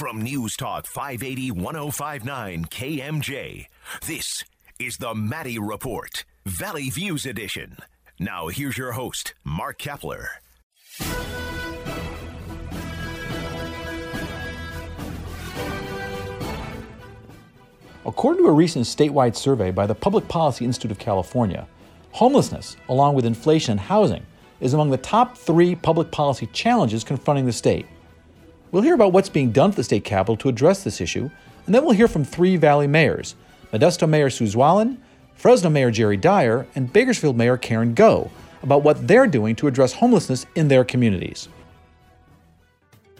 From News Talk 580 1059 KMJ, this is the Maddy Report, Valley Views Edition. Now, here's your host, Mark Keppler. According to a recent statewide survey by the Public Policy Institute of California, homelessness, along with inflation and housing, is among the top three public policy challenges confronting the state. We'll hear about what's being done at the state capitol to address this issue, and then we'll hear from three Valley mayors Modesto Mayor Sue Fresno Mayor Jerry Dyer, and Bakersfield Mayor Karen Goh about what they're doing to address homelessness in their communities.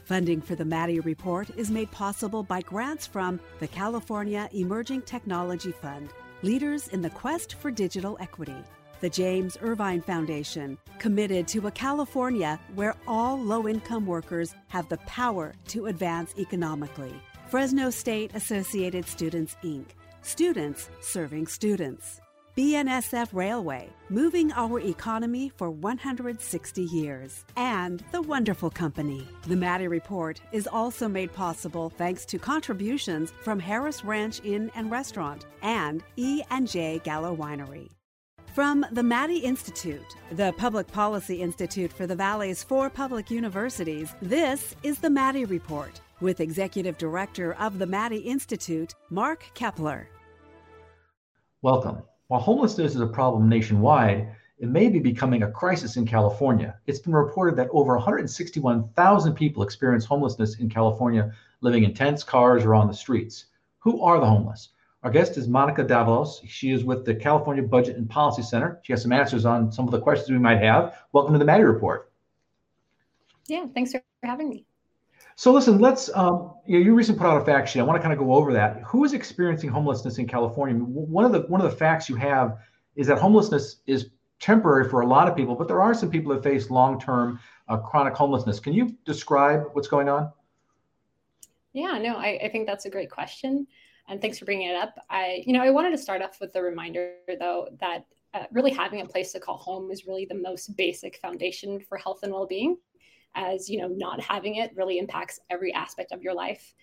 Funding for the Maddy Report is made possible by grants from the California Emerging Technology Fund, leaders in the quest for digital equity. The James Irvine Foundation, committed to a California where all low income workers have the power to advance economically. Fresno State Associated Students, Inc., students serving students. BNSF Railway, moving our economy for 160 years. And The Wonderful Company. The Maddy Report is also made possible thanks to contributions from Harris Ranch Inn and Restaurant and E&J Gallo Winery. From the Maddy Institute, the Public Policy Institute for the Valley's four public universities, this is the Maddy Report with Executive Director of the Maddy Institute, Mark Keppler. Welcome. While homelessness is a problem nationwide, it may be becoming a crisis in California. It's been reported that over 161,000 people experience homelessness in California living in tents, cars, or on the streets. Who are the homeless? Our guest is Monica Davalos. She is with the California Budget and Policy Center. She has some answers on some of the questions we might have. Welcome to the Maddy Report. Yeah, thanks for having me. So listen, let's. Um, you, know, you recently put out a fact sheet. I want to kind of go over that. Who is experiencing homelessness in California? One of the one of the facts you have is that homelessness is temporary for a lot of people, but there are some people that face long-term uh, chronic homelessness. Can you describe what's going on? Yeah, no, I, I think that's a great question, and thanks for bringing it up. I, you know, I wanted to start off with the reminder though that uh, really having a place to call home is really the most basic foundation for health and well-being as you know not having it really impacts every aspect of your life.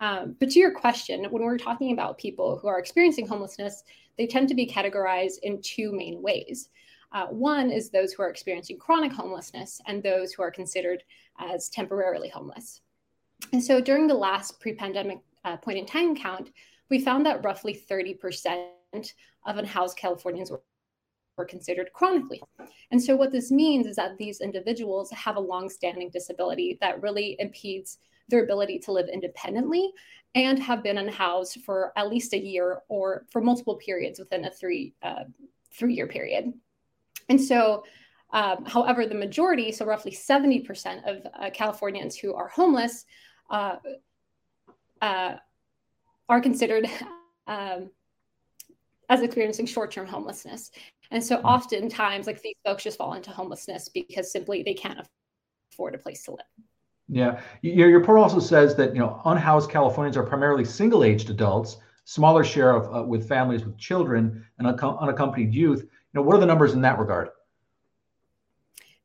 Um, but to your question when we're talking about people who are experiencing homelessness they tend to be categorized in two main ways. Uh, one is those who are experiencing chronic homelessness and those who are considered as temporarily homeless. And so during the last pre-pandemic uh, point in time count we found that roughly 30% of unhoused californians were were considered chronically. And so, what this means is that these individuals have a long-standing disability that really impedes their ability to live independently and have been unhoused for at least a year or for multiple periods within a three uh, three year period. And so, um, however, the majority, so roughly 70% of uh, Californians who are homeless, uh, uh are considered um, as experiencing short term homelessness. And so mm. oftentimes, like these folks just fall into homelessness because simply they can't afford a place to live. Yeah, your, your report also says that you know unhoused Californians are primarily single-aged adults, smaller share of uh, with families with children and unaccompanied youth. You know, what are the numbers in that regard?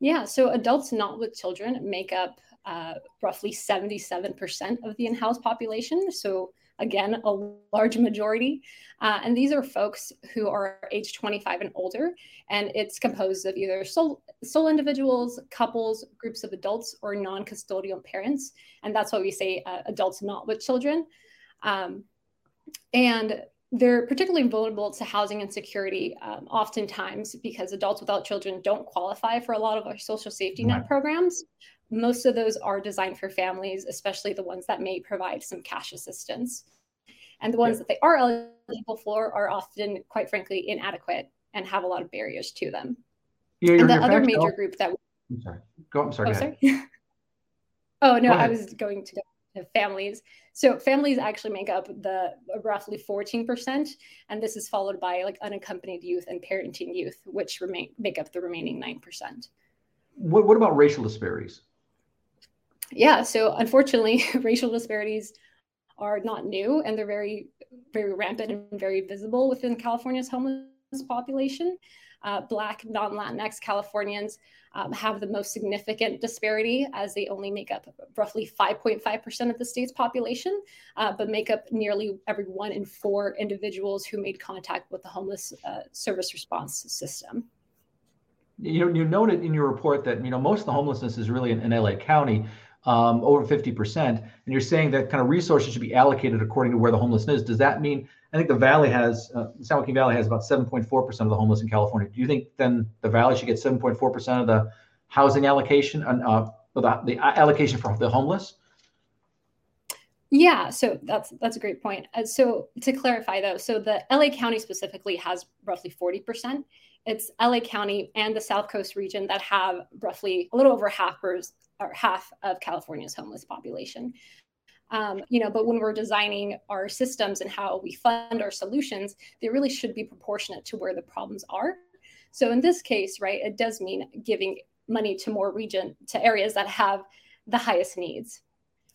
Yeah, so adults not with children make up uh, roughly 77% of the unhoused population. So again, a large majority. Uh, and these are folks who are age 25 and older. And it's composed of either sole, sole individuals, couples, groups of adults, or non custodial parents. And that's why we say uh, adults not with children. Um, and they're particularly vulnerable to housing insecurity um, oftentimes because adults without children don't qualify for a lot of our social safety net programs most of those are designed for families, especially the ones that may provide some cash assistance. And the ones yeah. that they are eligible for are often, quite frankly, inadequate and have a lot of barriers to them. Yeah, and the other major group that I'm sorry. Go. I'm sorry. Oh, sorry. oh no, I was going to go to families. So families actually make up the uh, roughly 14%, and this is followed by like unaccompanied youth and parenting youth, which remain make up the remaining 9%. What, what about racial disparities? Yeah, so unfortunately, racial disparities are not new and they're very, very rampant and very visible within California's homeless population. uh, Black, non Latinx Californians um, have the most significant disparity as they only make up roughly 5.5% of the state's population, uh, but make up nearly every one in four individuals who made contact with the homeless uh, service response system. You you noted in your report that you know most of the homelessness is really in, in LA County, um, over 50%, and you're saying that kind of resources should be allocated according to where the homelessness is. Does that mean I think the Valley has, uh, San Joaquin Valley has about 7.4% of the homeless in California. Do you think then the Valley should get 7.4% of the housing allocation, and uh, the, the allocation for the homeless? Yeah, so that's that's a great point. Uh, so to clarify though, so the LA County specifically has roughly 40%. It's LA County and the South Coast region that have roughly a little over half or half of California's homeless population. Um, you know, but when we're designing our systems and how we fund our solutions, they really should be proportionate to where the problems are. So in this case, right, it does mean giving money to more region to areas that have the highest needs.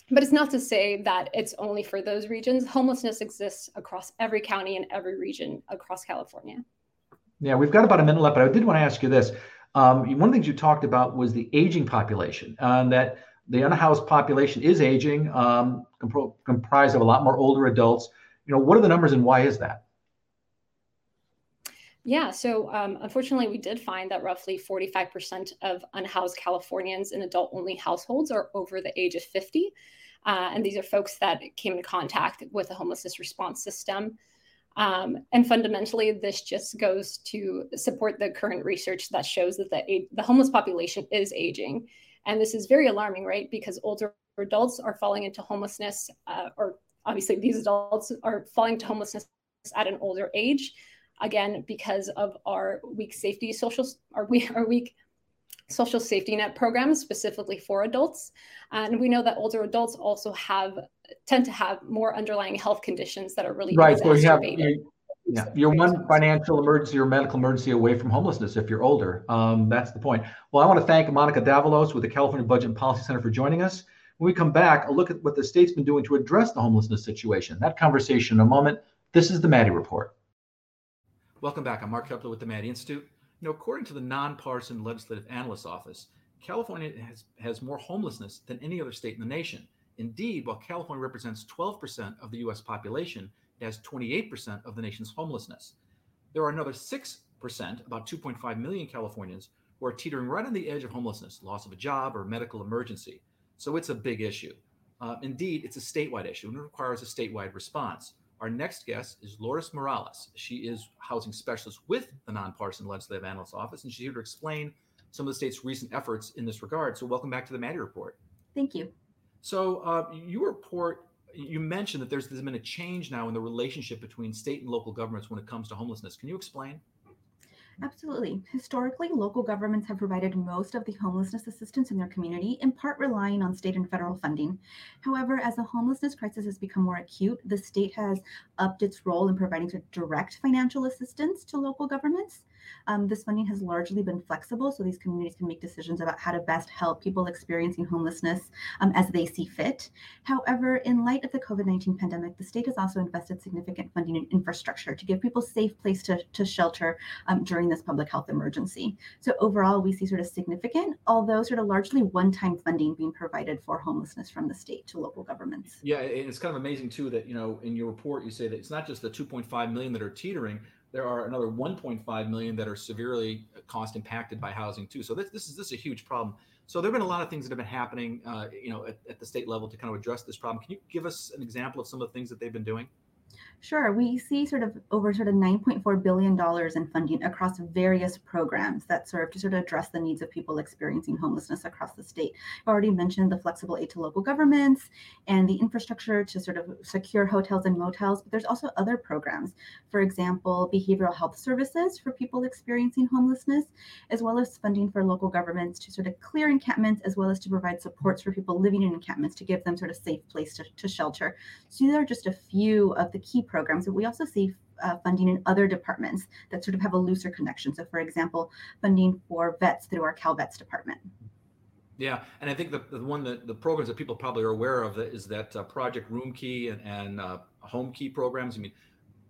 But it's not to say that it's only for those regions. Homelessness exists across every county and every region across California. Yeah, we've got about a minute left, but I did want to ask you this. Um, one of the things you talked about was the aging population, and that the unhoused population is aging, um, comp- comprised of a lot more older adults. You know, what are the numbers and why is that? Yeah, so um, unfortunately, we did find that roughly 45% of unhoused Californians in adult only households are over the age of 50. Uh, and these are folks that came in contact with the homelessness response system. Um, and fundamentally, this just goes to support the current research that shows that the, the homeless population is aging. And this is very alarming, right? Because older adults are falling into homelessness, uh, or obviously these adults are falling to homelessness at an older age, again because of our weak safety social, our our weak social safety net programs specifically for adults. And we know that older adults also have tend to have more underlying health conditions that are really right. So you have yeah, you're one financial emergency or medical emergency away from homelessness if you're older. Um, that's the point. Well, I want to thank Monica Davalos with the California Budget and Policy Center for joining us. When we come back, a look at what the state's been doing to address the homelessness situation. That conversation in a moment. This is the Maddy Report. Welcome back. I'm Mark Keppler with the Maddy Institute. You know, according to the nonpartisan Legislative Analyst's Office, California has, has more homelessness than any other state in the nation. Indeed, while California represents 12% of the U.S. population, it has 28% of the nation's homelessness. There are another 6%, about 2.5 million Californians, who are teetering right on the edge of homelessness, loss of a job, or medical emergency. So it's a big issue. Uh, indeed, it's a statewide issue and it requires a statewide response. Our next guest is Lourdes Morales. She is housing specialist with the nonpartisan Legislative Analyst's Office, and she's here to explain some of the state's recent efforts in this regard. So, welcome back to the Maddy Report. Thank you. So, uh, your report you mentioned that there's, there's been a change now in the relationship between state and local governments when it comes to homelessness. Can you explain? Absolutely. Historically, local governments have provided most of the homelessness assistance in their community, in part relying on state and federal funding. However, as the homelessness crisis has become more acute, the state has upped its role in providing direct financial assistance to local governments. Um, this funding has largely been flexible, so these communities can make decisions about how to best help people experiencing homelessness um, as they see fit. However, in light of the COVID 19 pandemic, the state has also invested significant funding in infrastructure to give people safe place to, to shelter um, during this public health emergency. So overall, we see sort of significant, although sort of largely one-time funding being provided for homelessness from the state to local governments. Yeah, it's kind of amazing too that you know in your report you say that it's not just the 2.5 million that are teetering, there are another 1.5 million that are severely cost impacted by housing too. So this, this is this is a huge problem. So there have been a lot of things that have been happening, uh, you know, at, at, the state level to kind of address this problem. Can you give us an example of some of the things that they've been doing? Sure. We see sort of over sort of $9.4 billion in funding across various programs that serve to sort of address the needs of people experiencing homelessness across the state. I already mentioned the flexible aid to local governments and the infrastructure to sort of secure hotels and motels, but there's also other programs. For example, behavioral health services for people experiencing homelessness, as well as funding for local governments to sort of clear encampments, as well as to provide supports for people living in encampments to give them sort of safe place to, to shelter. So these are just a few of the key programs, but we also see uh, funding in other departments that sort of have a looser connection. So, for example, funding for vets through our Cal Vets department. Yeah, and I think the, the one that the programs that people probably are aware of is that uh, Project Roomkey and, and uh, Homekey programs. I mean,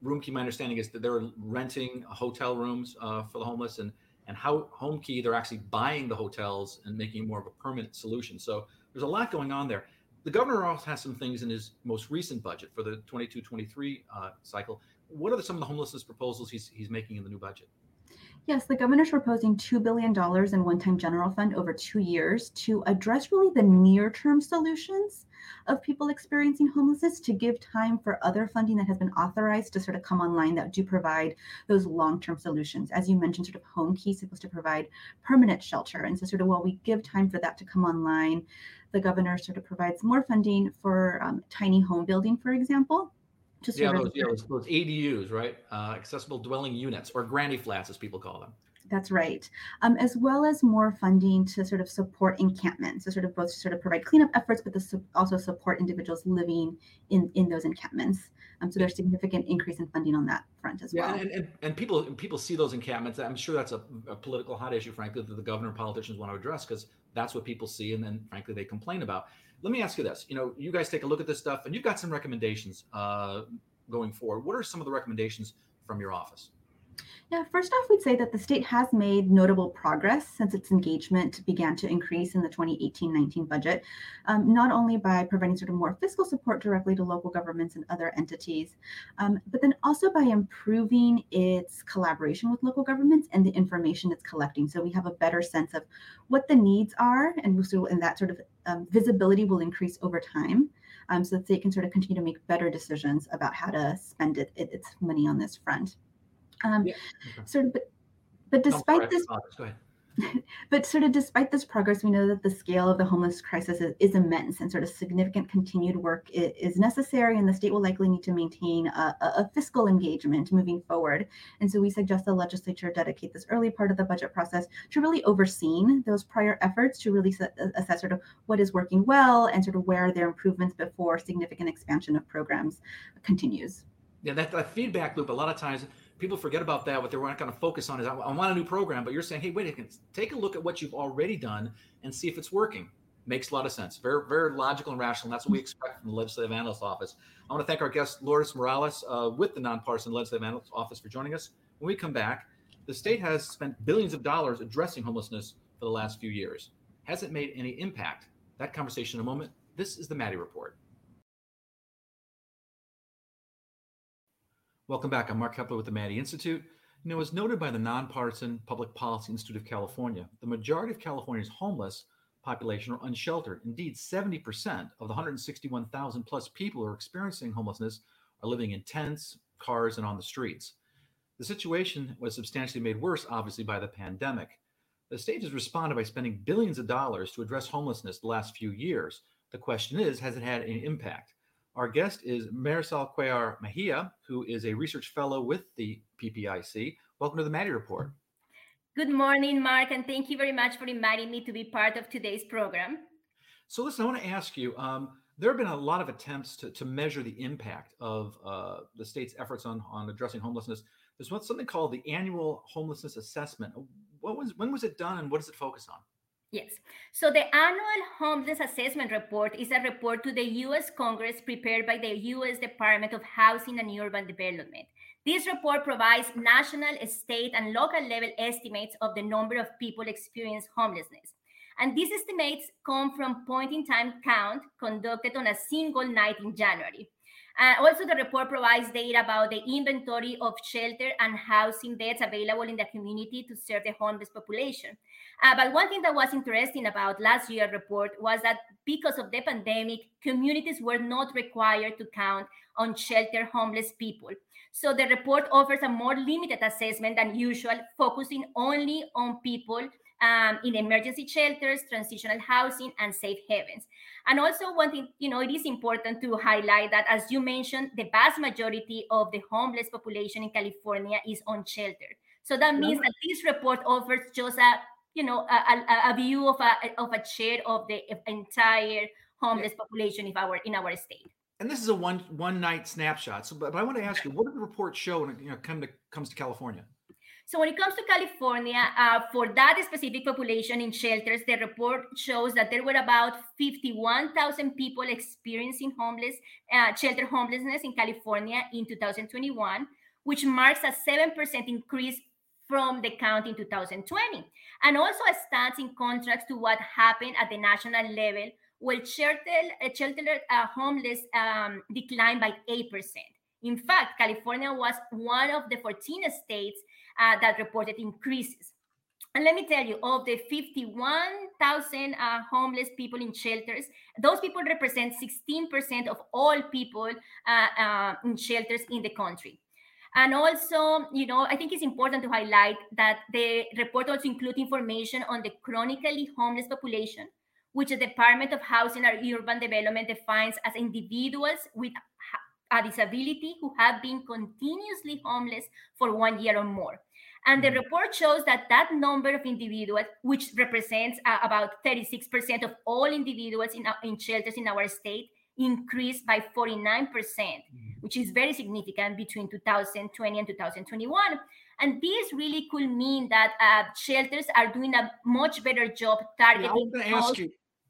Roomkey, my understanding is that they're renting hotel rooms uh, for the homeless, and and how Homekey they're actually buying the hotels and making more of a permanent solution. So there's a lot going on there. The governor also has some things in his most recent budget for the 22-23 uh, cycle. What are the, some of the homelessness proposals he's he's making in the new budget? Yes, the governor's proposing $2 billion in one time general fund over two years to address really the near term solutions of people experiencing homelessness to give time for other funding that has been authorized to sort of come online that do provide those long term solutions. As you mentioned, sort of Homekey is supposed to provide permanent shelter. And so, sort of while we give time for that to come online, the governor sort of provides more funding for um, tiny home building, for example just yeah, those, yeah, those, those ADUs, right? Uh, accessible dwelling units or granny flats, as people call them. That's right. Um, as well as more funding to sort of support encampments, to sort of both sort of provide cleanup efforts, but to also support individuals living in, in those encampments. Um, so there's significant increase in funding on that front as yeah, well. And, and, and people people see those encampments. I'm sure that's a, a political hot issue, frankly, that the governor and politicians want to address because that's what people see, and then frankly they complain about let me ask you this. You know, you guys take a look at this stuff, and you've got some recommendations uh, going forward. What are some of the recommendations from your office? Yeah, first off, we'd say that the state has made notable progress since its engagement began to increase in the 2018-19 budget, um, not only by providing sort of more fiscal support directly to local governments and other entities, um, but then also by improving its collaboration with local governments and the information it's collecting. So we have a better sense of what the needs are, and so and that sort of um, visibility will increase over time. Um, so that they can sort of continue to make better decisions about how to spend it its money on this front. Um, yeah. okay. Sort of, but, but despite this, but sort of despite this progress, we know that the scale of the homeless crisis is, is immense and sort of significant continued work is, is, necessary, and the state will likely need to maintain a, a, fiscal engagement moving forward. And so we suggest the legislature dedicate this early part of the budget process to really overseeing those prior efforts to really assess sort of what is working well and sort of where are improvements before significant expansion of programs continues. Yeah, that, that feedback loop, a lot of times people forget about that. What they're not going to focus on is I, want a new program, but you're saying, hey, wait a second, take a look at what you've already done and see if it's working. Makes a lot of sense. Very, very logical and rational. And that's what we expect from the Legislative Analyst Office. I want to thank our guest, Lourdes Morales, uh, with the Nonpartisan Legislative Analyst Office, for joining us. When we come back, the state has spent billions of dollars addressing homelessness for the last few years. Has it made any impact? That conversation in a moment. This is the Maddy Report. Welcome back. I'm Mark Keppler with the Maddy Institute. You know, as noted by the nonpartisan Public Policy Institute of California, the majority of California's homeless population are unsheltered. Indeed, 70% of the 161,000 plus people who are experiencing homelessness are living in tents, cars, and on the streets. The situation was substantially made worse, obviously, by the pandemic. The state has responded by spending billions of dollars to address homelessness the last few years. The question is, has it had any impact? Our guest is Marisol Cuellar Mejia, who is a research fellow with the PPIC. Welcome to the Maddy Report. Good morning, Mark, and thank you very much for inviting me to be part of today's program. So, listen, I want to ask you um, there have been a lot of attempts to, to measure the impact of uh, the state's efforts on, on addressing homelessness. There's something called the Annual Homelessness Assessment. What was, when was it done and what does it focus on? Yes. So the annual homeless assessment report is a report to the US Congress prepared by the US Department of Housing and Urban Development. This report provides national, state, and local level estimates of the number of people experiencing homelessness. And these estimates come from point in time count conducted on a single night in January. Uh, also, the report provides data about the inventory of shelter and housing beds available in the community to serve the homeless population. Uh, but one thing that was interesting about last year's report was that because of the pandemic, communities were not required to count on shelter homeless people. So the report offers a more limited assessment than usual, focusing only on people um, in emergency shelters, transitional housing, and safe havens. And also, one thing, you know, it is important to highlight that, as you mentioned, the vast majority of the homeless population in California is unsheltered. So that means that this report offers just a, you know, a, a, a view of a of a share of the entire homeless population in our in our state. And this is a one one night snapshot. So, but I want to ask you, what did the report show when it you know, come to, comes to California? So when it comes to California, uh, for that specific population in shelters, the report shows that there were about 51,000 people experiencing homeless uh, shelter homelessness in California in 2021, which marks a 7% increase from the count in 2020. And also stands in contrast to what happened at the national level, where shelter, uh, shelter uh, homeless um, declined by 8%. In fact, California was one of the 14 states uh, that reported increases. And let me tell you, of the 51,000 uh, homeless people in shelters, those people represent 16% of all people uh, uh, in shelters in the country. And also, you know, I think it's important to highlight that the report also includes information on the chronically homeless population, which the Department of Housing and Urban Development defines as individuals with a disability who have been continuously homeless for one year or more. And the mm-hmm. report shows that that number of individuals, which represents uh, about 36% of all individuals in, uh, in shelters in our state, increased by 49%, mm-hmm. which is very significant between 2020 and 2021. And this really could mean that uh, shelters are doing a much better job targeting. Yeah,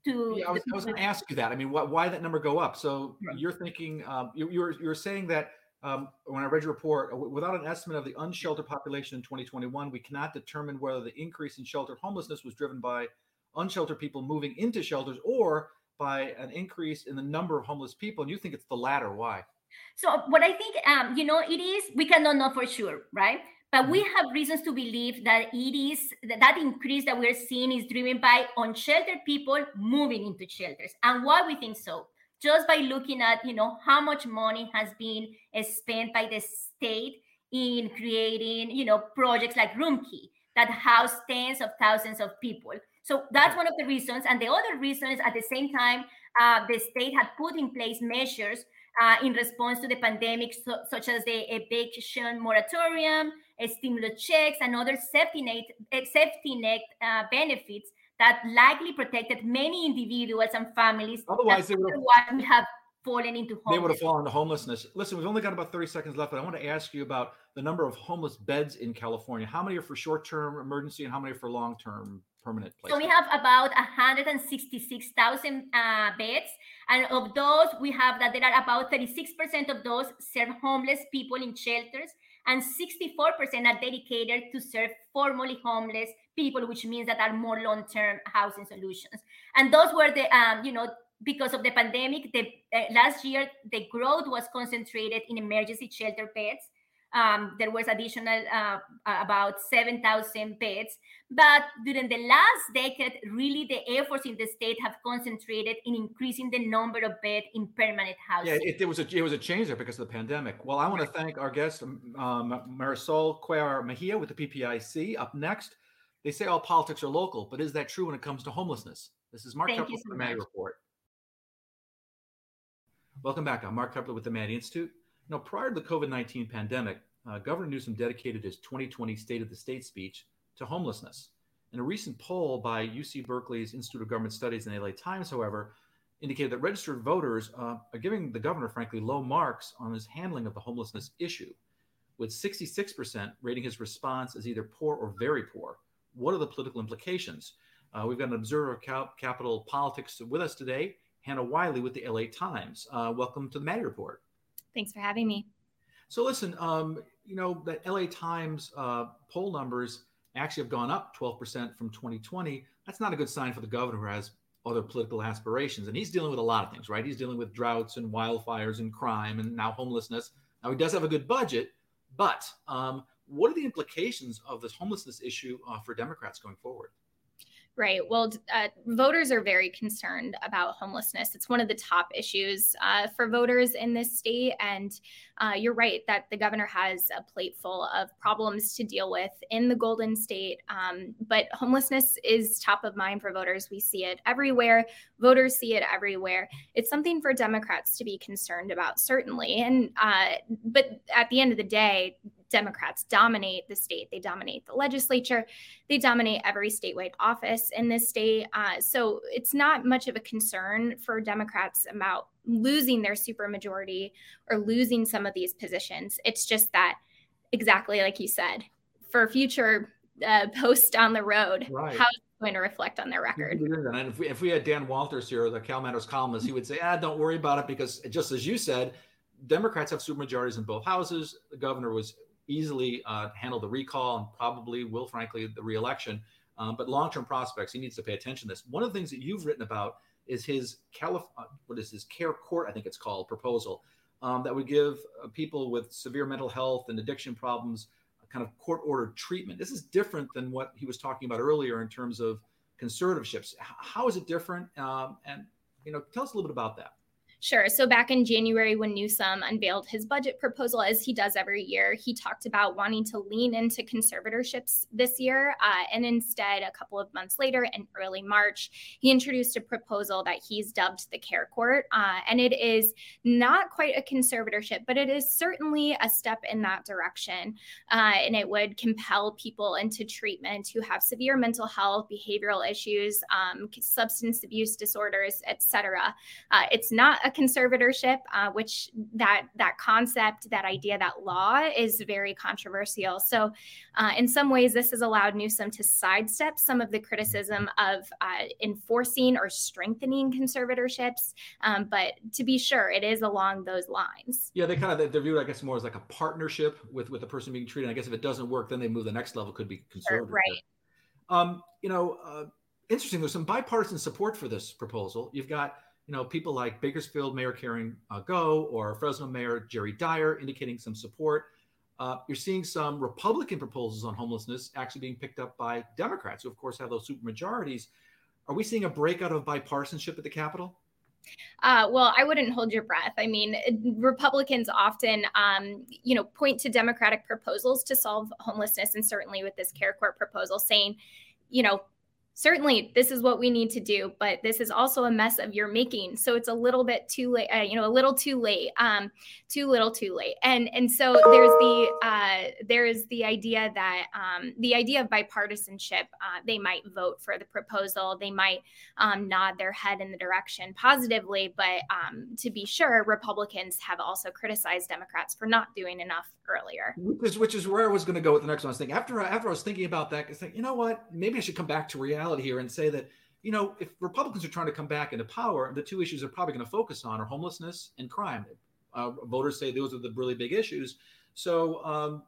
to yeah, I was, was going to ask you that. I mean, why, why that number go up? So right. you're thinking um, you, you're you're saying that um, when I read your report, without an estimate of the unsheltered population in 2021, we cannot determine whether the increase in sheltered homelessness was driven by unsheltered people moving into shelters or by an increase in the number of homeless people. And you think it's the latter. Why? So what I think, um, you know, it is we cannot know for sure, right? But we have reasons to believe that it is that, that increase that we're seeing is driven by unsheltered people moving into shelters. And why we think so? Just by looking at, you know, how much money has been spent by the state in creating, you know, projects like Roomkey that house tens of thousands of people. So that's one of the reasons. And the other reason is at the same time, uh, the state had put in place measures uh, in response to the pandemic, so, such as the eviction moratorium, stimulus checks, and other safety net, eh, safety net uh, benefits that likely protected many individuals and families. Otherwise, they would have, have fallen into homelessness. They would have fallen into homelessness. Listen, we've only got about 30 seconds left, but I want to ask you about the number of homeless beds in California. How many are for short-term emergency and how many are for long-term permanent So we have about 166,000 uh, beds. And of those, we have that there are about 36% of those serve homeless people in shelters and 64% are dedicated to serve formerly homeless people, which means that are more long-term housing solutions. And those were the, um, you know, because of the pandemic, the uh, last year the growth was concentrated in emergency shelter beds. Um, there was additional uh, about 7,000 beds. But during the last decade, really the efforts in the state have concentrated in increasing the number of beds in permanent housing. Yeah, it, it, was a it was a change there because of the pandemic. Well, I want to thank our guest, um, Marisol Cuellar Mejia with the PPIC. Up next, they say all politics are local, but is that true when it comes to homelessness? This is Mark Keppler with the Maddy Report. Welcome back. I'm Mark Keppler with the Maddy Institute. Now, prior to the COVID 19 pandemic, uh, Governor Newsom dedicated his 2020 State of the State speech to homelessness. In a recent poll by UC Berkeley's Institute of Government Studies and LA Times, however, indicated that registered voters uh, are giving the governor, frankly, low marks on his handling of the homelessness issue, with 66% rating his response as either poor or very poor. What are the political implications? Uh, we've got an observer of cap- capital politics with us today, Hannah Wiley with the LA Times. Uh, welcome to the Maddy Report. Thanks for having me. So, listen, um, you know, the LA Times uh, poll numbers actually have gone up 12% from 2020. That's not a good sign for the governor who has other political aspirations. And he's dealing with a lot of things, right? He's dealing with droughts and wildfires and crime and now homelessness. Now, he does have a good budget, but um, what are the implications of this homelessness issue uh, for Democrats going forward? Right. Well, uh, voters are very concerned about homelessness. It's one of the top issues uh, for voters in this state. And uh, you're right that the governor has a plate full of problems to deal with in the Golden State. Um, but homelessness is top of mind for voters. We see it everywhere. Voters see it everywhere. It's something for Democrats to be concerned about, certainly. And uh, but at the end of the day, Democrats dominate the state. They dominate the legislature. They dominate every statewide office in this state. Uh, so it's not much of a concern for Democrats about losing their supermajority or losing some of these positions. It's just that, exactly like you said, for future uh, posts down the road, right. how going to reflect on their record. And if we, if we had Dan Walters here, the CalMatters columnist, he would say, ah, don't worry about it because just as you said, Democrats have supermajorities in both houses. The governor was easily uh, handle the recall and probably will, frankly, the reelection. Um, but long-term prospects, he needs to pay attention to this. One of the things that you've written about is his Calif- uh, what is his care court, I think it's called, proposal um, that would give uh, people with severe mental health and addiction problems kind of court-ordered treatment. This is different than what he was talking about earlier in terms of conservatorships. How is it different? Um, and you know, tell us a little bit about that. Sure. So back in January, when Newsom unveiled his budget proposal, as he does every year, he talked about wanting to lean into conservatorships this year. Uh, and instead, a couple of months later, in early March, he introduced a proposal that he's dubbed the Care Court. Uh, and it is not quite a conservatorship, but it is certainly a step in that direction. Uh, and it would compel people into treatment who have severe mental health, behavioral issues, um, substance abuse disorders, etc. Uh, it's not a conservatorship, uh, which that that concept, that idea, that law is very controversial. So, uh, in some ways, this has allowed Newsom to sidestep some of the criticism of uh, enforcing or strengthening conservatorships. Um, but to be sure, it is along those lines. Yeah, they kind of they're viewed, I guess, more as like a partnership with with the person being treated. I guess if it doesn't work, then they move the next level. Could be conservative, right? Um, you know, uh, interesting. There's some bipartisan support for this proposal. You've got you know, people like Bakersfield Mayor Karen uh, Goh or Fresno Mayor Jerry Dyer indicating some support. Uh, you're seeing some Republican proposals on homelessness actually being picked up by Democrats, who of course have those super majorities. Are we seeing a breakout of bipartisanship at the Capitol? Uh, well, I wouldn't hold your breath. I mean, Republicans often, um, you know, point to Democratic proposals to solve homelessness, and certainly with this Care Court proposal, saying, you know, certainly this is what we need to do but this is also a mess of your making. So it's a little bit too late uh, you know a little too late um too little too late. And and so there's the uh there's the idea that um the idea of bipartisanship uh, they might vote for the proposal. They might um, nod their head in the direction positively but um to be sure republicans have also criticized democrats for not doing enough earlier. Which is, which is where i was going to go with the next one. I was thinking after after i was thinking about that it's like you know what? Maybe i should come back to reality here and say that you know if Republicans are trying to come back into power, the two issues they're probably going to focus on are homelessness and crime. Uh, voters say those are the really big issues. So um,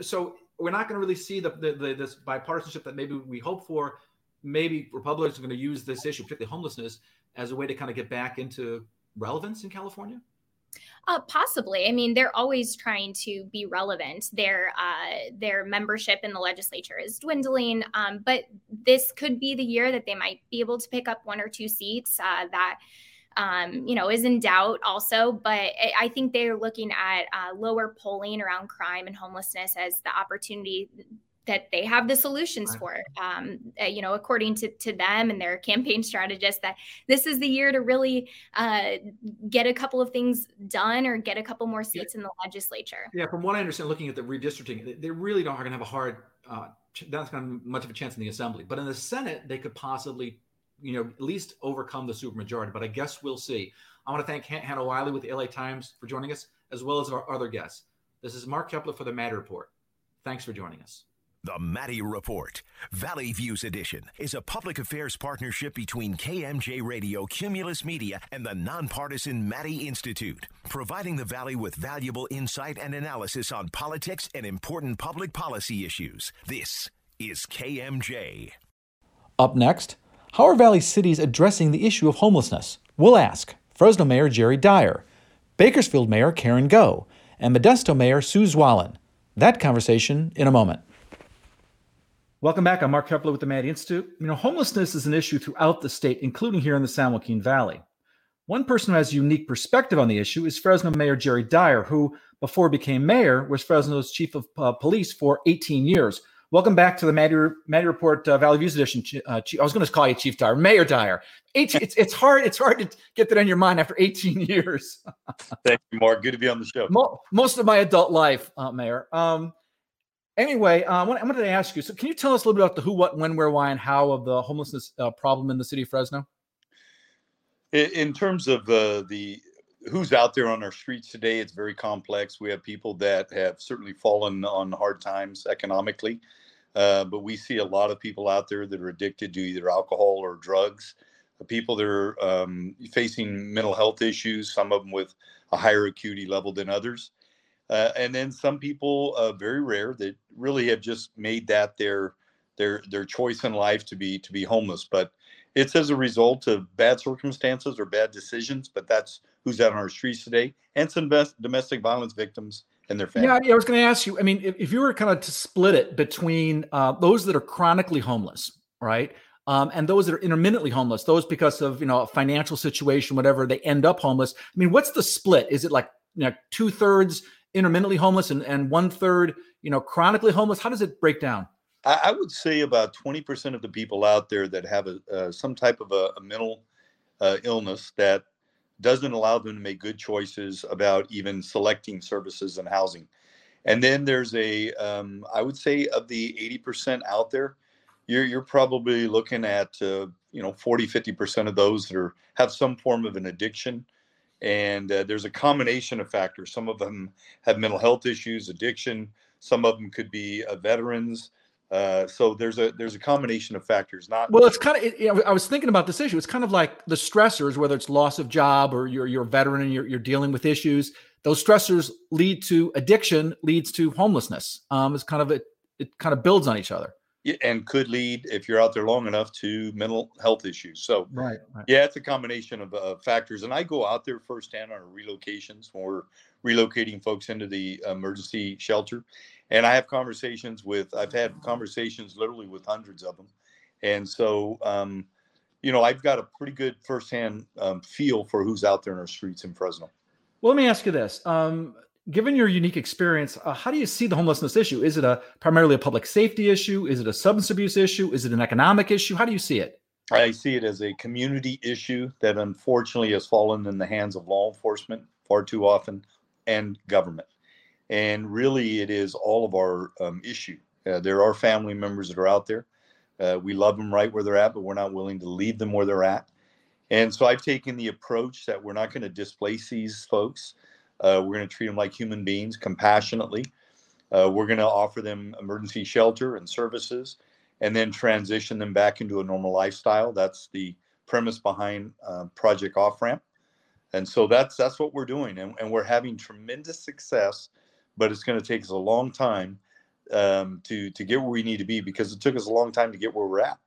so we're not going to really see the, the, the, this bipartisanship that maybe we hope for. Maybe Republicans are going to use this issue, particularly homelessness, as a way to kind of get back into relevance in California. Uh, possibly. I mean, they're always trying to be relevant. Their uh, their membership in the legislature is dwindling, um, but this could be the year that they might be able to pick up one or two seats. Uh, that um, you know is in doubt also, but I think they're looking at uh, lower polling around crime and homelessness as the opportunity that they have the solutions for um, uh, you know according to, to them and their campaign strategists that this is the year to really uh, get a couple of things done or get a couple more seats yeah. in the legislature. Yeah from what i understand looking at the redistricting they really don't are going to have a hard uh, that's going to much of a chance in the assembly. But in the senate they could possibly you know at least overcome the supermajority. But i guess we'll see. I want to thank hannah wiley with the la times for joining us as well as our other guests. This is mark keppler for the Maddy report. Thanks for joining us the Maddy Report, Valley Views Edition, is a public affairs partnership between KMJ Radio, Cumulus Media, and the nonpartisan Maddy Institute, providing the Valley with valuable insight and analysis on politics and important public policy issues. This is KMJ. Up next, how are Valley cities addressing the issue of homelessness? We'll ask Fresno Mayor Jerry Dyer, Bakersfield Mayor Karen Goh, and Modesto Mayor Sue Zwahlen. That conversation in a moment. Welcome back. I'm Mark Keppler with the Maddy Institute. You know, homelessness is an issue throughout the state, including here in the San Joaquin Valley. One person who has a unique perspective on the issue is Fresno Mayor Jerry Dyer, who, before became mayor, was Fresno's chief of uh, police for 18 years. Welcome back to the Maddy, Maddy Report uh, Valley Views Edition. Uh, I was going to call you Chief Dyer, Mayor Dyer. 18, it's, it's hard. It's hard to get that on your mind after 18 years. Thank you, Mark. Good to be on the show. Most of my adult life, uh, Mayor. Um, Anyway, uh, I wanted to ask you. So, can you tell us a little bit about the who, what, when, where, why, and how of the homelessness uh, problem in the city of Fresno? In terms of uh, the who's out there on our streets today? It's very complex. We have people that have certainly fallen on hard times economically, uh, but we see a lot of people out there that are addicted to either alcohol or drugs. People that are um, facing mental health issues, some of them with a higher acuity level than others. Uh, and then some people, uh, very rare, that really have just made that their their their choice in life to be to be homeless. But it's as a result of bad circumstances or bad decisions. But that's who's out on our streets today, and some best domestic violence victims and their families. Yeah, yeah I was going to ask you. I mean, if, if, you were kind of to split it between uh, those that are chronically homeless, right? Um, and those that are intermittently homeless, those because of you know a financial situation, whatever, they end up homeless. I mean, what's the split? Is it like you know two thirds intermittently homeless and, and one third you know chronically homeless? How does it break down? I, I would say about twenty percent of the people out there that have a uh, some type of a, a mental uh, illness that doesn't allow them to make good choices about even selecting services and housing. And then there's a, um, I would say, of the 80% out there, you're you're probably looking at uh, you know 40 50 percent of those that are have some form of an addiction and uh, there's a combination of factors. Some of them have mental health issues addiction. Some of them could be uh, veterans. Uh, so there's a there's a combination of factors not well it's kind of it, you know, i was thinking about this issue. It's kind of like the stressors whether it's loss of job or you're, you're a veteran and you're, you're dealing with issues those stressors lead to addiction leads to homelessness. Um, it's kind of it, it kind of builds on each other and could lead if you're out there long enough to mental health issues. So, right, right. yeah, it's a combination of uh, factors. And I go out there firsthand on relocations when we're relocating folks into the emergency shelter, and I have conversations with. I've had conversations literally with hundreds of them, and so. Um, you know, I've got a pretty good firsthand um, feel for who's out there in our streets in Fresno. Well, let me ask you this: um, given your unique experience, uh, how do you see the homelessness issue? Is it a primarily a public safety issue? Is it a substance abuse issue? Is it an economic issue? How do you see it? I see it as a community issue that unfortunately has fallen in the hands of law enforcement far too often and government. And really, it is all of our um, issue. Uh, there are family members that are out there. Uh, we love them right where they're at, but we're not willing to leave them where they're at. And so I've taken the approach that we're not going to displace these folks. Uh, we're going to treat them like human beings, compassionately. Uh, we're going to offer them emergency shelter and services, and then transition them back into a normal lifestyle. That's the premise behind uh, Project Off Ramp, and so that's that's what we're doing, and, and we're having tremendous success. But it's going to take us a long time um, to to get where we need to be because it took us a long time to get where we're at.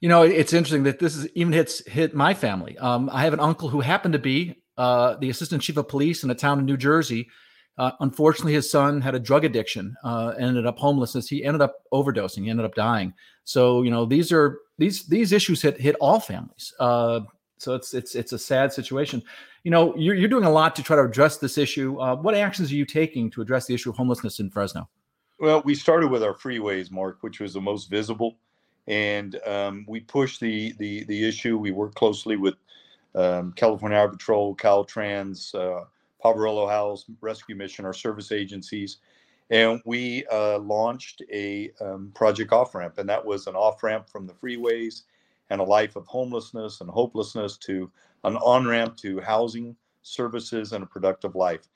You know, it's interesting that this is even hits hit my family. Um, I have an uncle who happened to be uh, the assistant chief of police in a town in New Jersey. Uh, unfortunately, his son had a drug addiction, uh, ended up homelessness. He ended up overdosing. He ended up dying. So you know these are these these issues hit hit all families. Uh, so it's it's it's a sad situation. You know you're, you're doing a lot to try to address this issue. Uh, what actions are you taking to address the issue of homelessness in Fresno? Well, we started with our freeways, Mark, which was the most visible, and um, we pushed the the the issue. We worked closely with um, California Highway Patrol, Caltrans, uh, Poverello House, Rescue Mission, our service agencies. And we uh, launched a um, project off ramp, and that was an off ramp from the freeways and a life of homelessness and hopelessness to an on ramp to housing, services, and a productive life.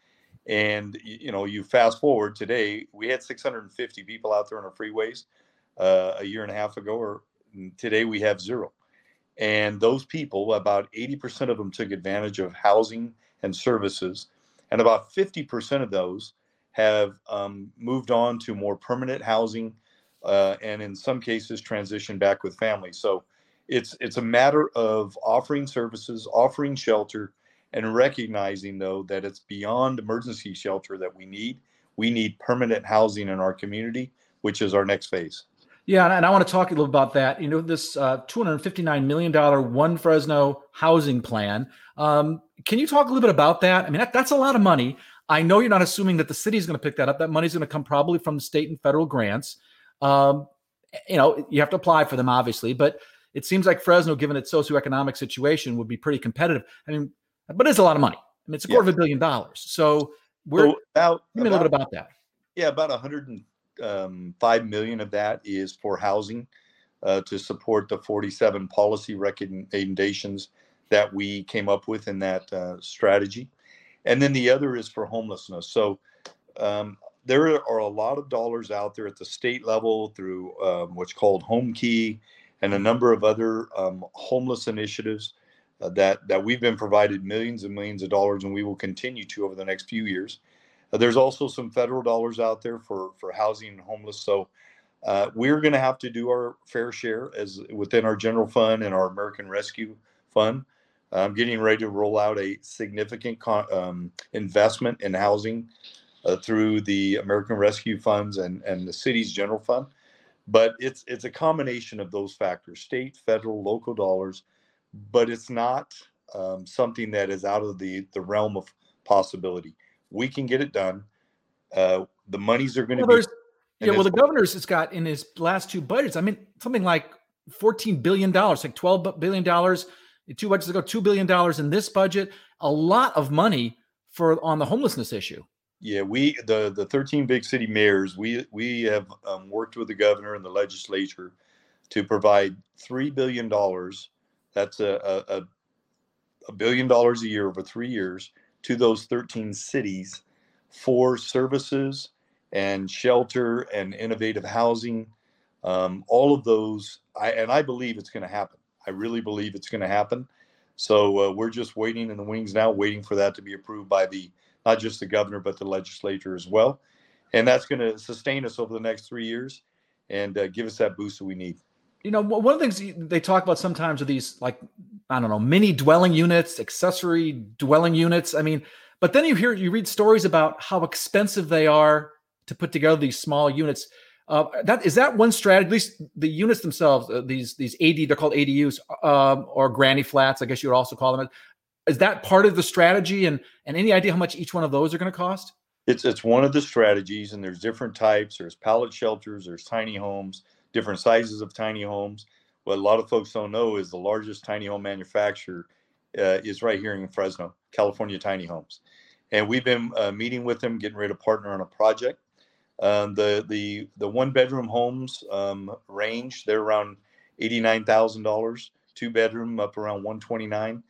And you know, you fast forward today, we had 650 people out there on our freeways uh, a year and a half ago, or today we have zero. And those people, about 80% of them took advantage of housing and services. And about 50% of those have um, moved on to more permanent housing uh, and in some cases transitioned back with families. So it's, it's a matter of offering services, offering shelter, and recognizing though that it's beyond emergency shelter that we need. We need permanent housing in our community, which is our next phase. Yeah, and I want to talk a little about that. You know, this uh, $259 million One Fresno housing plan. Um, can you talk a little bit about that? I mean, that, that's a lot of money. I know you're not assuming that the city is going to pick that up. That money's going to come probably from state and federal grants. Um, you know, you have to apply for them, obviously, but it seems like Fresno, given its socioeconomic situation, would be pretty competitive. I mean, but it's a lot of money. I mean, it's a quarter yeah. of a billion dollars. So we're so about, me a little bit about that. Yeah, about 100 um, five million of that is for housing uh, to support the 47 policy recommendations that we came up with in that uh, strategy. and then the other is for homelessness. So um, there are a lot of dollars out there at the state level through um, what's called Homekey and a number of other um, homeless initiatives uh, that that we've been provided millions and millions of dollars, and we will continue to over the next few years. There's also some federal dollars out there for for housing and homeless. So uh, we're going to have to do our fair share as within our general fund and our American Rescue Fund. I'm getting ready to roll out a significant um, investment in housing uh, through the American Rescue Funds and, and the city's general fund. But it's it's a combination of those factors: state, federal, local dollars. But it's not um, something that is out of the the realm of possibility. We can get it done. Uh, the monies are going to well, be. Yeah, well, the governor's has got in his last two budgets. I mean, something like fourteen billion dollars, like twelve billion dollars. Two budgets ago, two billion dollars in this budget. A lot of money for on the homelessness issue. Yeah, we the the 13 big city mayors, we we have um, worked with the governor and the legislature to provide three billion dollars. That's a, a a billion dollars a year over three years to those 13 cities for services and shelter and innovative housing. Um, all of those, I, and I believe it's going to happen. I really believe it's going to happen. So uh, we're just waiting in the wings now, waiting for that to be approved by the not just the governor, but the legislature as well. And that's going to sustain us over the next three years and uh, give us that boost that we need. You know, one of the things they talk about sometimes are these, like, I don't know, mini dwelling units, accessory dwelling units. I mean, but then you hear, you read stories about how expensive they are to put together these small units. Uh, that is that one strategy. At least the units themselves, uh, these these AD, they're called ADUs um, or granny flats. I guess you would also call them is that part of the strategy and and any idea how much each one of those are going to cost it's it's one of the strategies and there's different types there's pallet shelters there's tiny homes different sizes of tiny homes what a lot of folks don't know is the largest tiny home manufacturer uh, is right here in fresno california tiny homes and we've been uh, meeting with them getting ready to partner on a project um, the the the one bedroom homes um, range they're around $89000 two bedroom up around 129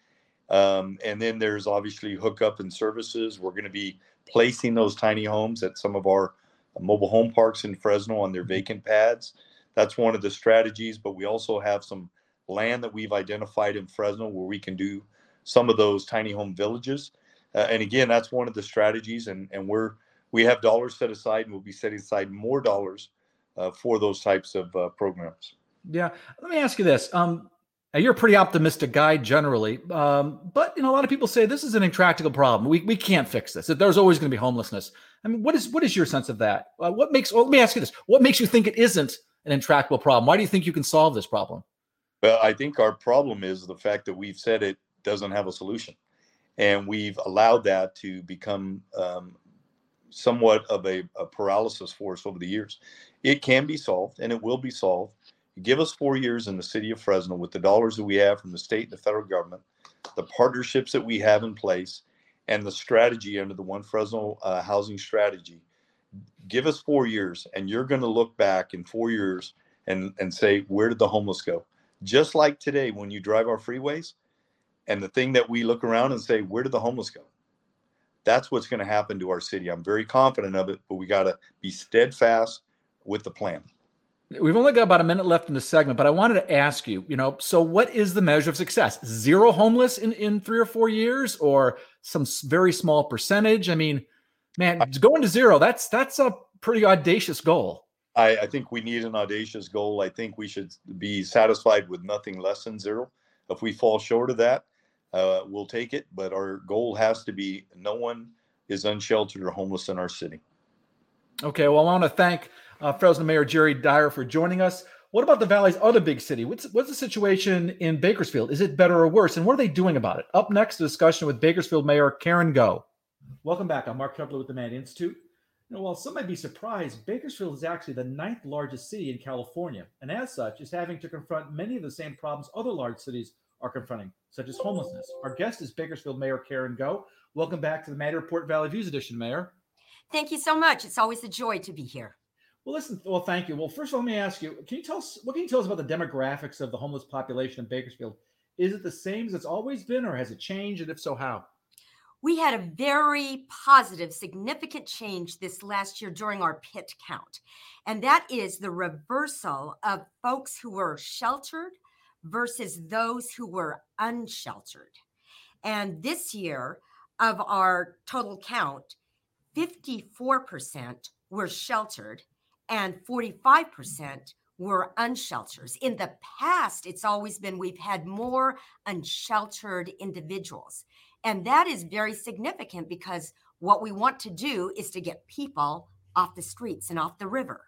um, and then there's obviously hookup and services. We're going to be placing those tiny homes at some of our mobile home parks in Fresno on their mm-hmm. vacant pads. That's one of the strategies, but we also have some land that we've identified in Fresno where we can do some of those tiny home villages. Uh, and again, that's one of the strategies, and and we're we have dollars set aside, and we'll be setting aside more dollars uh, for those types of uh, programs. Yeah, let me ask you this: um, you're a pretty optimistic guy generally, um, but you know a lot of people say this is an intractable problem. We, we can't fix this. There's always going to be homelessness. I mean, what is what is your sense of that? Uh, what makes? Well, let me ask you this: What makes you think it isn't an intractable problem? Why do you think you can solve this problem? Well, I think our problem is the fact that we've said it doesn't have a solution, and we've allowed that to become um, somewhat of a, a paralysis for us over the years. It can be solved, and it will be solved give us four years in the city of Fresno with the dollars that we have from the state and the federal government, the partnerships that we have in place, and the strategy under the One Fresno uh, housing strategy. Give us four years, and you're going to look back in four years and, and say, where did the homeless go? Just like today, when you drive our freeways, and the thing that we look around and say, where did the homeless go? That's what's going to happen to our city. I'm very confident of it, but we got to be steadfast with the plan. We've only got about a minute left in the segment, but I wanted to ask you, you know, so what is the measure of success? Zero homeless in, in three or four years or some very small percentage? I mean, man, going to zero, that's that's a pretty audacious goal. I, I think we need an audacious goal. I think we should be satisfied with nothing less than zero. If we fall short of that, uh, we'll take it. But our goal has to be no one is unsheltered or homeless in our city. Okay. Well, I want to thank uh, Fresno Mayor Jerry Dyer for joining us. What about the Valley's other big city? What's what's the situation in Bakersfield? Is it better or worse? And what are they doing about it? Up next, a discussion with Bakersfield Mayor Karen Goh. Welcome back. I'm Mark Keppler with the Maddy Institute. You know, while some might be surprised, Bakersfield is actually the ninth largest city in California, and as such, is having to confront many of the same problems other large cities are confronting, such as homelessness. Our guest is Bakersfield Mayor Karen Goh. Welcome back to the Maddy Report Valley Views edition, Mayor. Thank you so much. It's always a joy to be here. Well, listen. Well, thank you. Well, first of all, let me ask you: Can you tell us what can you tell us about the demographics of the homeless population in Bakersfield? Is it the same as it's always been, or has it changed? And if so, how? We had a very positive, significant change this last year during our pit count. And that is the reversal of folks who were sheltered versus those who were unsheltered. And this year, of our total count, 54% were sheltered and 45% were unsheltered. In the past, it's always been we've had more unsheltered individuals. And that is very significant because what we want to do is to get people off the streets and off the river.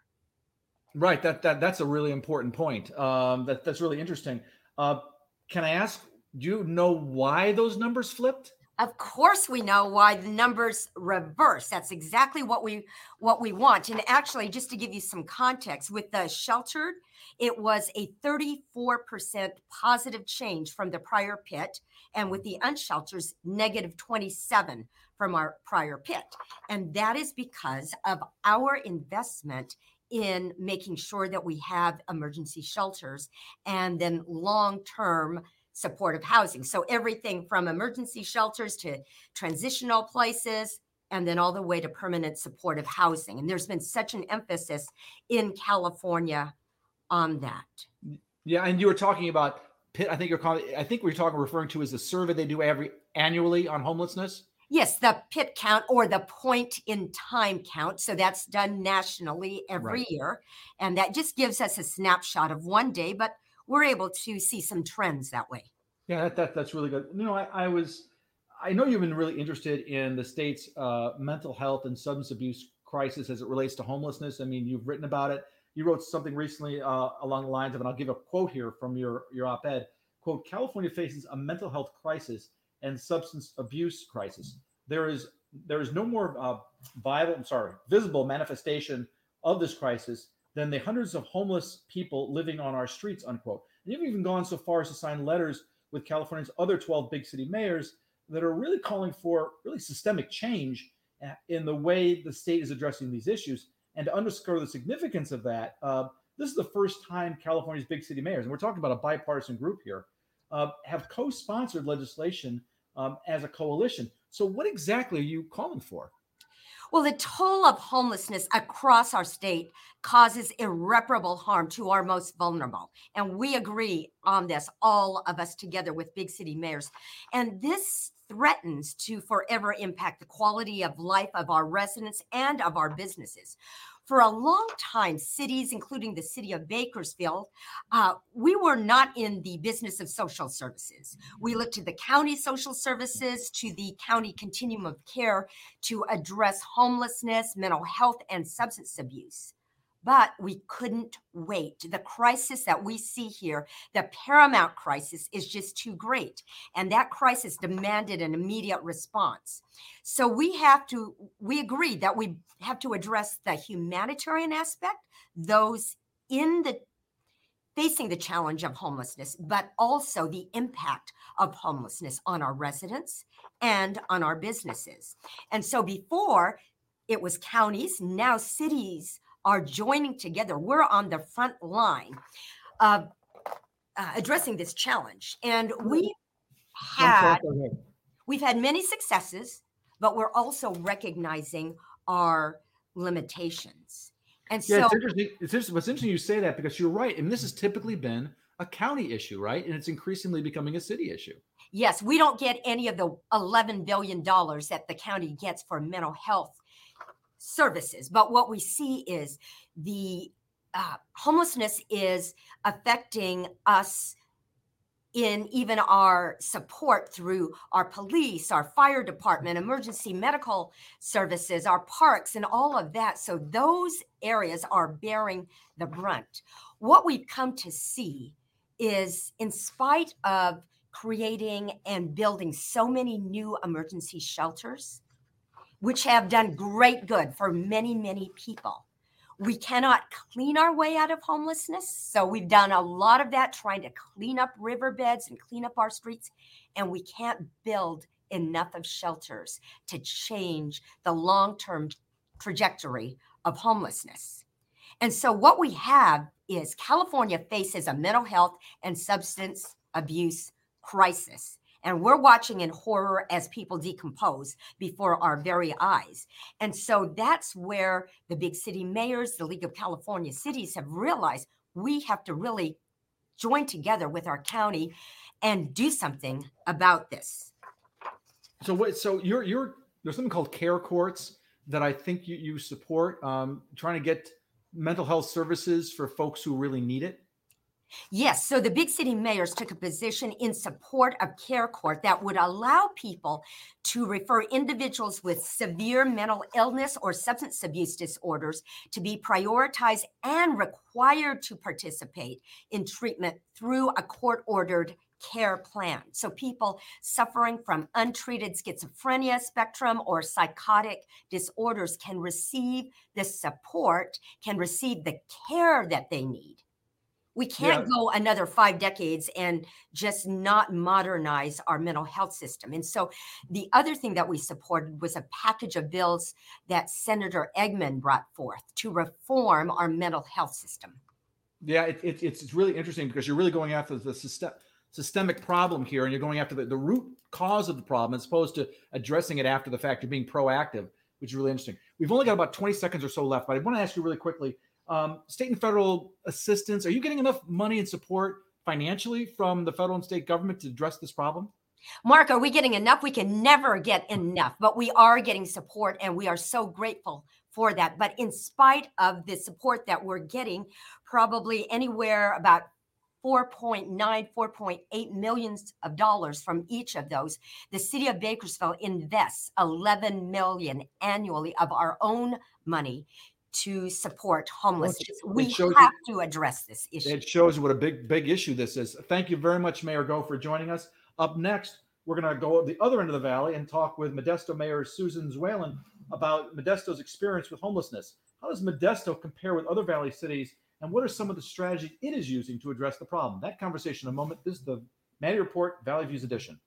Right. That, that that's a really important point. Um, that that's really interesting. Uh, can I ask? Do you know why those numbers flipped? Of course, we know why the numbers reverse. That's exactly what we what we want. And actually, just to give you some context, with the sheltered, it was a 34% positive change from the prior pit, and with the unshelters, negative 27 from our prior pit. And that is because of our investment in making sure that we have emergency shelters and then long term supportive housing. So everything from emergency shelters to transitional places and then all the way to permanent supportive housing. And there's been such an emphasis in California on that. Yeah, and you were talking about Pitt. I think you're calling. I think we're talking referring to as the survey they do every annually on homelessness. Yes, the pit count or the point in time count. So that's done nationally every right. year. And that just gives us a snapshot of one day, but we're able to see some trends that way. Yeah, that, that that's really good. You know, I, I was, I know you've been really interested in the state's uh, mental health and substance abuse crisis as it relates to homelessness. I mean, you've written about it. You wrote something recently uh, along the lines of, and I'll give a quote here from your your op-ed. "Quote: California faces a mental health crisis and substance abuse crisis. There is there is no more uh, viable, I'm sorry, visible manifestation of this crisis than the hundreds of homeless people living on our streets." Unquote. And you've even gone so far as to sign letters with California's other 12 big city mayors that are really calling for really systemic change uh, in the way the state is addressing these issues. And to underscore the significance of that, uh, this is the first time California's big city mayors, and we're talking about a bipartisan group here, uh, have co sponsored legislation um, as a coalition. So, what exactly are you calling for? Well, the toll of homelessness across our state causes irreparable harm to our most vulnerable. And we agree on this, all of us together with big city mayors. And this threatens to forever impact the quality of life of our residents and of our businesses for a long time, cities, including the city of Bakersfield, uh, we were not in the business of social services. We looked to the county social services, to the county continuum of care to address homelessness, mental health, and substance abuse but we couldn't wait. The crisis that we see here, the paramount crisis, is just too great. And that crisis demanded an immediate response. So we have to, we agree that we have to address the humanitarian aspect, those in the facing the challenge of homelessness, but also the impact of homelessness on our residents and on our businesses. And so before it was counties, now cities are joining together. We're on the front line of uh, addressing this challenge, and we had we've had many successes, but we're also recognizing our limitations. And yeah, so, it's interesting. It's interesting. What's interesting you say that because you're right, and this has typically been a county issue, right? And it's increasingly becoming a city issue. Yes, we don't get any of the $11 billion that the county gets for mental health services. But what we see is the uh, homelessness is affecting us in even our support through our police, our fire department, emergency medical services, our parks, and all of that. So those areas are bearing the brunt. What we've come to see is, in spite of creating and building so many new emergency shelters, which have done great good for many, many people. We cannot clean our way out of homelessness. So we've done a lot of that trying to clean up riverbeds and clean up our streets. And we can't build enough of shelters to change the long term trajectory of homelessness. And so what we have is California faces a mental health and substance abuse crisis. And we're watching in horror as people decompose before our very eyes. And so that's where the big city mayors, the League of California Cities have realized we have to really join together with our county and do something about this. So what? So you're you're there's something called care courts that I think you you support, um, trying to get mental health services for folks who really need it. Yes. So the big city mayors took a position in support of Care Court that would allow people to refer individuals with severe mental illness or substance abuse disorders to be prioritized and required to participate in treatment through a court ordered care plan. So people suffering from untreated schizophrenia spectrum or psychotic disorders can receive the support, can receive the care that they need we can't yeah. go another five decades and just not modernize our mental health system. And so the other thing that we supported was a package of bills that Senator Eggman brought forth to reform our mental health system. Yeah, it, it, it's really interesting because you're really going after the system, systemic problem here and you're going after the, the root cause of the problem as opposed to addressing it after the fact. You're being proactive, which is really interesting. We've only got about 20 seconds or so left, but I want to ask you really quickly um, state and federal assistance. Are you getting enough money and support financially from the federal and state government to address this problem? Mark, are we getting enough? We can never get enough, but we are getting support and we are so grateful for that. But in spite of the support that we're getting, probably anywhere about 4.9, 4.8 millions of dollars from each of those. The city of Bakersfield invests 11 million annually of our own money to support homelessness. we have to address this issue. It shows what a big, big issue this is. Thank you very much, Mayor Goh, for joining us. Up next, we're going to go the other end of the valley and talk with Modesto Mayor Susan Zwahlen about Modesto's experience with homelessness. How does Modesto compare with other valley cities, and what are some of the strategies it is using to address the problem? That conversation in a moment. This is the Maddy Report Valley Views Edition.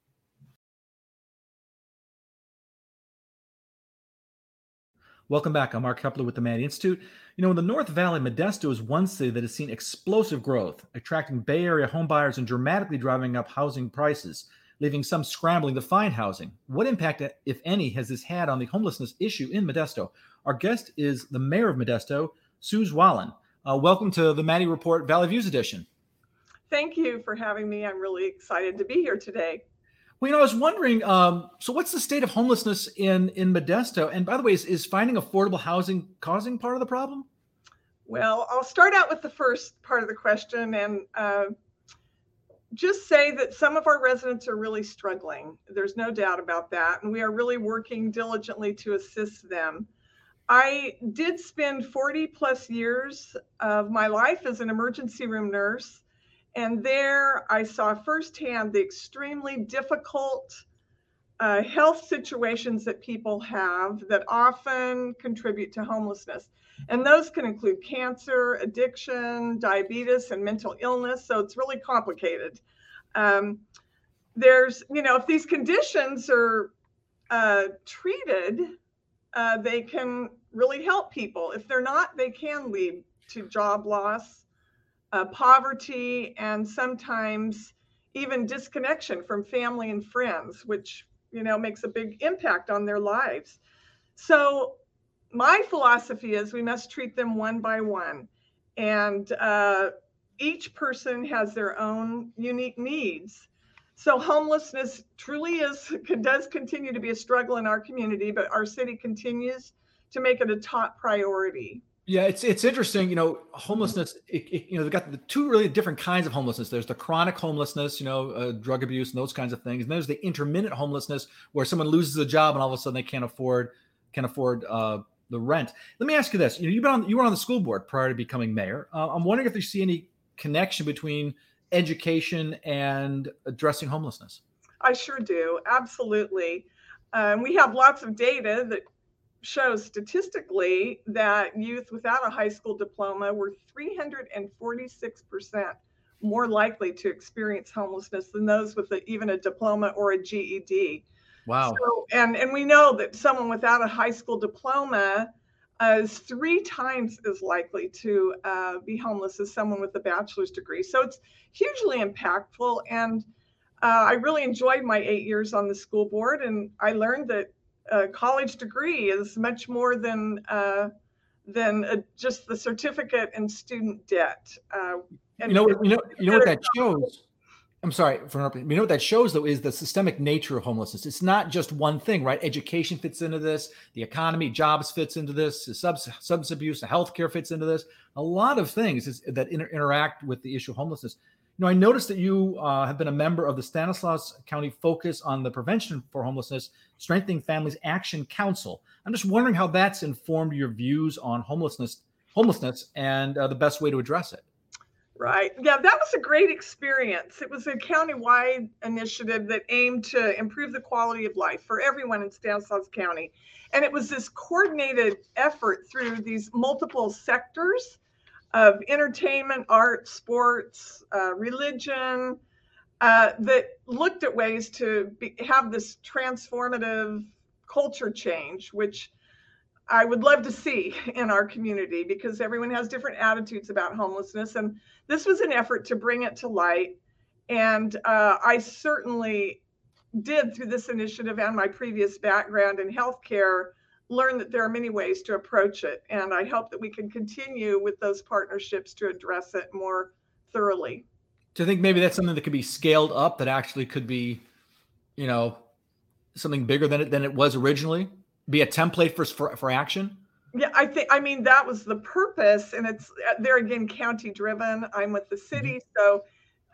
Welcome back. I'm Mark Keppler with the Maddy Institute. You know, in the North Valley, Modesto is one city that has seen explosive growth, attracting Bay Area homebuyers and dramatically driving up housing prices, leaving some scrambling to find housing. What impact, if any, has this had on the homelessness issue in Modesto? Our guest is the mayor of Modesto, Sue Zwahlen. Uh, welcome to the Maddy Report Valley Views Edition. Thank you for having me. I'm really excited to be here today. Well, you know, I was wondering. Um, so, what's the state of homelessness in in Modesto? And by the way, is, is finding affordable housing causing part of the problem? Well, I'll start out with the first part of the question and uh, just say that some of our residents are really struggling. There's no doubt about that, and we are really working diligently to assist them. I did spend 40 plus years of my life as an emergency room nurse and there I saw firsthand the extremely difficult uh, health situations that people have that often contribute to homelessness. And those can include cancer, addiction, diabetes, and mental illness. So it's really complicated. Um, there's, you know, if these conditions are uh, treated, uh, they can really help people. If they're not, they can lead to job loss, uh, poverty, and sometimes even disconnection from family and friends, which you know makes a big impact on their lives. So my philosophy is we must treat them one by one, and uh, each person has their own unique needs. So homelessness truly is does continue to be a struggle in our community, but our city continues to make it a top priority. Yeah, it's it's interesting. You know, homelessness. It, it, you know, they've got the two really different kinds of homelessness. There's the chronic homelessness, you know, uh, drug abuse and those kinds of things. And there's the intermittent homelessness where someone loses a job and all of a sudden they can't afford can afford uh, the rent. Let me ask you this: You know, you've been on you were on the school board prior to becoming mayor. Uh, I'm wondering if you see any connection between education and addressing homelessness. I sure do. Absolutely. Um, we have lots of data that shows statistically that youth without a high school diploma were 346% more likely to experience homelessness than those with a, even a diploma or a GED. Wow. So, and, and we know that someone without a high school diploma uh, is three times as likely to uh, be homeless as someone with a bachelor's degree. So it's hugely impactful. And uh, I really enjoyed my eight years on the school board, and I learned that a college degree is much more than uh, than uh, just the certificate and student debt. Uh, and you know, you know, you know what that shows. I'm sorry for interrupting. You know what that shows though is the systemic nature of homelessness. It's not just one thing, right? Education fits into this, the economy, jobs fits into this, substance, substance abuse, healthcare fits into this. A lot of things is, that inter- interact with the issue of homelessness. Know, I noticed that you uh, have been a member of the Stanislaus County Focus on the Prevention for Homelessness, Strengthening Families Action Council. I'm just wondering how that's informed your views on homelessness, homelessness, and uh, the best way to address it. Right. Yeah, that was a great experience. It was a county-wide initiative that aimed to improve the quality of life for everyone in Stanislaus County. And it was this coordinated effort through these multiple sectors of entertainment, art, sports, uh, religion, uh, that looked at ways to be, have this transformative culture change, which I would love to see in our community because everyone has different attitudes about homelessness. And this was an effort to bring it to light. And uh, I certainly did through this initiative and my previous background in healthcare learn that there are many ways to approach it. And I hope that we can continue with those partnerships to address it more thoroughly. Do you think maybe that's something that could be scaled up that actually could be, you know, something bigger than it than it was originally? Be a template for for, for action? Yeah, I think I mean that was the purpose, and it's uh, there again county driven. I'm with the city, mm-hmm. so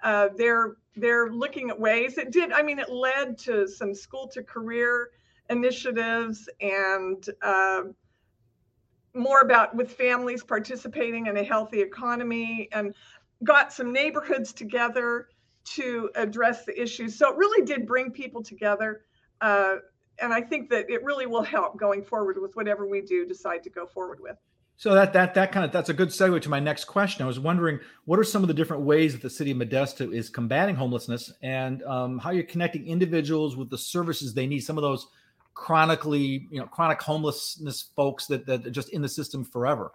uh, they're they're looking at ways. It did. I mean, it led to some school to career initiatives and uh, more about with families participating in a healthy economy, and got some neighborhoods together to address the issues. So it really did bring people together. Uh, and I think that it really will help going forward with whatever we do decide to go forward with. So that that that kind of that's a good segue to my next question. I was wondering what are some of the different ways that the city of Modesto is combating homelessness, and um, how you're connecting individuals with the services they need. Some of those chronically, you know, chronic homelessness folks that that are just in the system forever.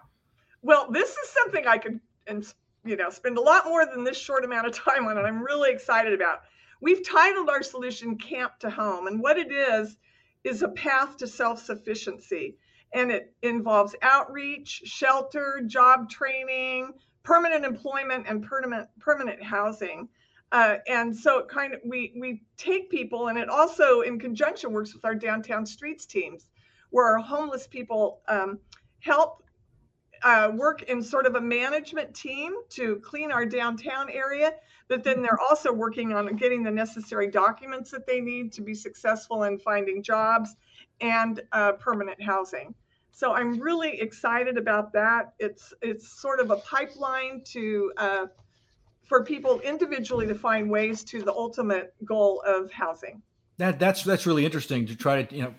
Well, this is something I could and you know spend a lot more than this short amount of time on, and I'm really excited about. We've titled our solution "Camp to Home," and what it is is a path to self sufficiency. And it involves outreach, shelter, job training, permanent employment, and permanent, permanent housing. Uh, and so it kind of we we take people and it also in conjunction works with our downtown streets teams where our homeless people um, help uh, work in sort of a management team to clean our downtown area but then they're also working on getting the necessary documents that they need to be successful in finding jobs and uh, permanent housing. So I'm really excited about that. It's it's sort of a pipeline to uh, for people individually to find ways to the ultimate goal of housing. That that's that's really interesting to try to you know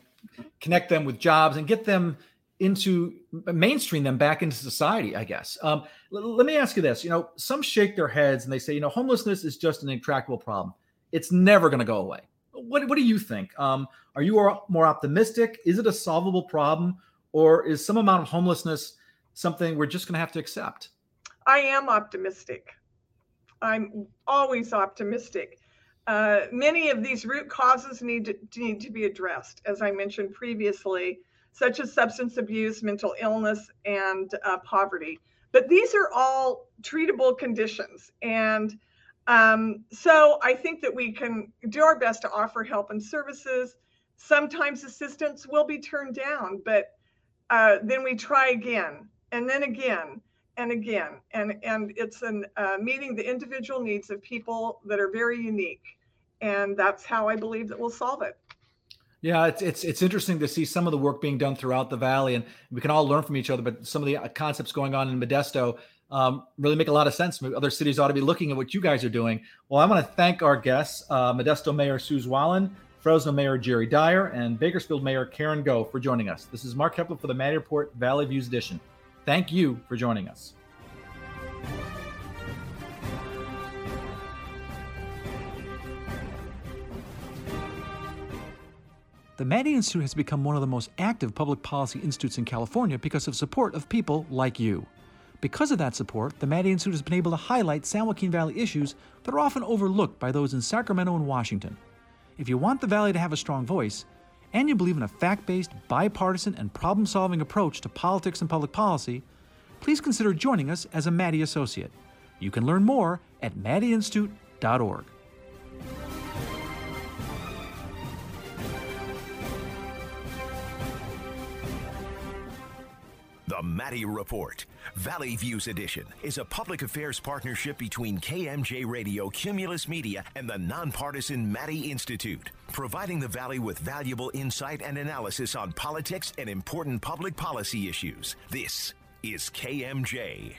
connect them with jobs and get them into mainstream them back into society, I guess. Um, l- let me ask you this: you know, some shake their heads and they say, you know, homelessness is just an intractable problem. It's never going to go away. What What do you think? Um, are you more optimistic? Is it a solvable problem, or is some amount of homelessness something we're just going to have to accept? I am optimistic. I'm always optimistic. Uh, many of these root causes need to, need to be addressed, as I mentioned previously such as substance abuse, mental illness, and uh, poverty. But these are all treatable conditions. And um, so I think that we can do our best to offer help and services. Sometimes assistance will be turned down, but uh, then we try again and then again and again. And, and it's an, uh, meeting the individual needs of people that are very unique. And that's how I believe that we'll solve it. Yeah, it's it's it's interesting to see some of the work being done throughout the valley, and we can all learn from each other. But some of the uh, concepts going on in Modesto um, really make a lot of sense. Other cities ought to be looking at what you guys are doing. Well, I want to thank our guests, uh, Modesto Mayor Sue Zwahlen, Fresno Mayor Jerry Dyer, and Bakersfield Mayor Karen Goh for joining us. This is Mark Keppler for the Maddy Report Valley Views Edition. Thank you for joining us. The Maddy Institute has become one of the most active public policy institutes in California because of support of people like you. Because of that support, the Maddy Institute has been able to highlight San Joaquin Valley issues that are often overlooked by those in Sacramento and Washington. If you want the Valley to have a strong voice, and you believe in a fact based, bipartisan, and problem solving approach to politics and public policy, please consider joining us as a Maddy Associate. You can learn more at maddyinstitute.org. The Maddy Report, Valley Views Edition, is a public affairs partnership between KMJ Radio, Cumulus Media, and the nonpartisan Maddy Institute, providing the Valley with valuable insight and analysis on politics and important public policy issues. This is KMJ.